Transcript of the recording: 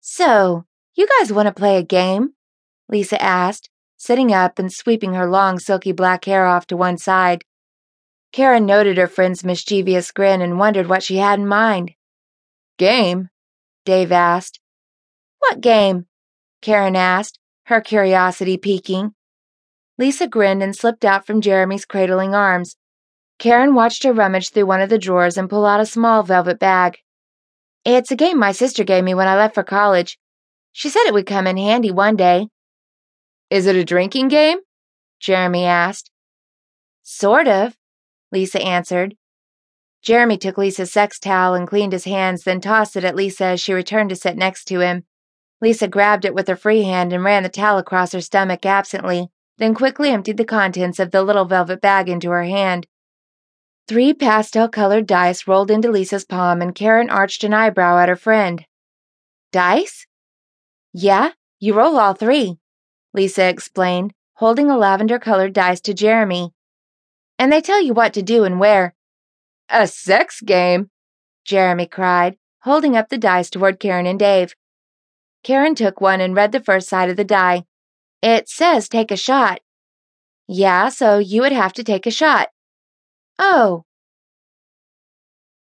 So, you guys want to play a game? Lisa asked, sitting up and sweeping her long, silky black hair off to one side. Karen noted her friend's mischievous grin and wondered what she had in mind. Game? Dave asked. What game? Karen asked, her curiosity piquing. Lisa grinned and slipped out from Jeremy's cradling arms. Karen watched her rummage through one of the drawers and pull out a small velvet bag. It's a game my sister gave me when I left for college. She said it would come in handy one day. Is it a drinking game? Jeremy asked. Sort of, Lisa answered. Jeremy took Lisa's sex towel and cleaned his hands, then tossed it at Lisa as she returned to sit next to him. Lisa grabbed it with her free hand and ran the towel across her stomach absently, then quickly emptied the contents of the little velvet bag into her hand. Three pastel colored dice rolled into Lisa's palm, and Karen arched an eyebrow at her friend. Dice? Yeah, you roll all three, Lisa explained, holding a lavender colored dice to Jeremy. And they tell you what to do and where. A sex game? Jeremy cried, holding up the dice toward Karen and Dave. Karen took one and read the first side of the die. It says take a shot. Yeah, so you would have to take a shot. Oh,